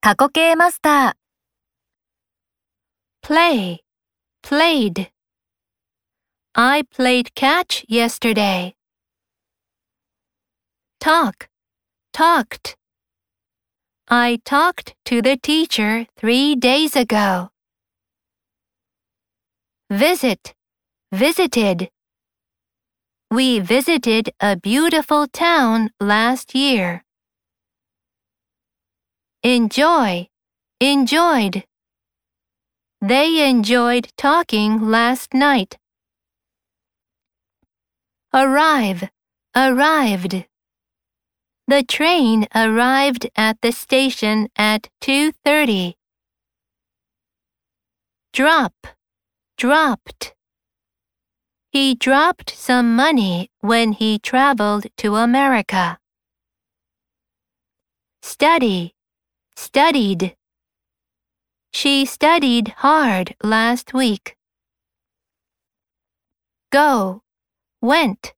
過去形マスタ play, played. I played catch yesterday. Talk, talked. I talked to the teacher three days ago. Visit, visited. We visited a beautiful town last year. Enjoy, enjoyed. They enjoyed talking last night. Arrive, arrived. The train arrived at the station at 2:30. Drop, dropped. He dropped some money when he traveled to America. Study, studied. She studied hard last week. Go, went.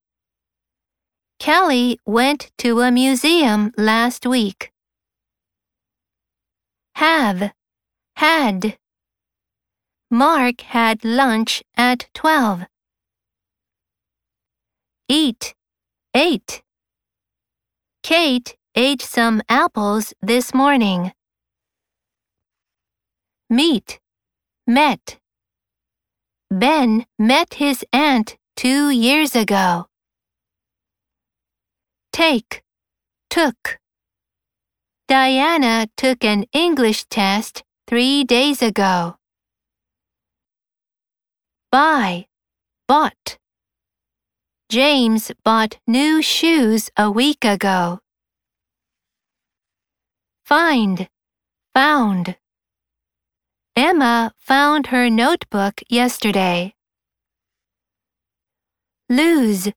Kelly went to a museum last week. Have, had. Mark had lunch at 12. Eat, ate. Kate ate some apples this morning. Meet, met. Ben met his aunt two years ago. Take, took. Diana took an English test three days ago. Buy, bought. James bought new shoes a week ago. Find, found. Emma found her notebook yesterday. Lose,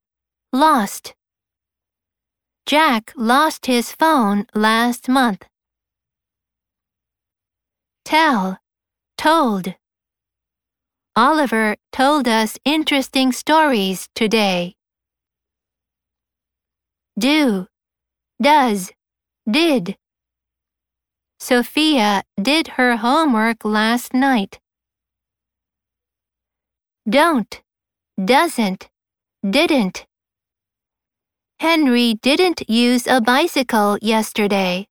lost. Jack lost his phone last month. Tell, told. Oliver told us interesting stories today. Do, does, did. Sophia did her homework last night. Don't, doesn't, didn't. Henry didn't use a bicycle yesterday.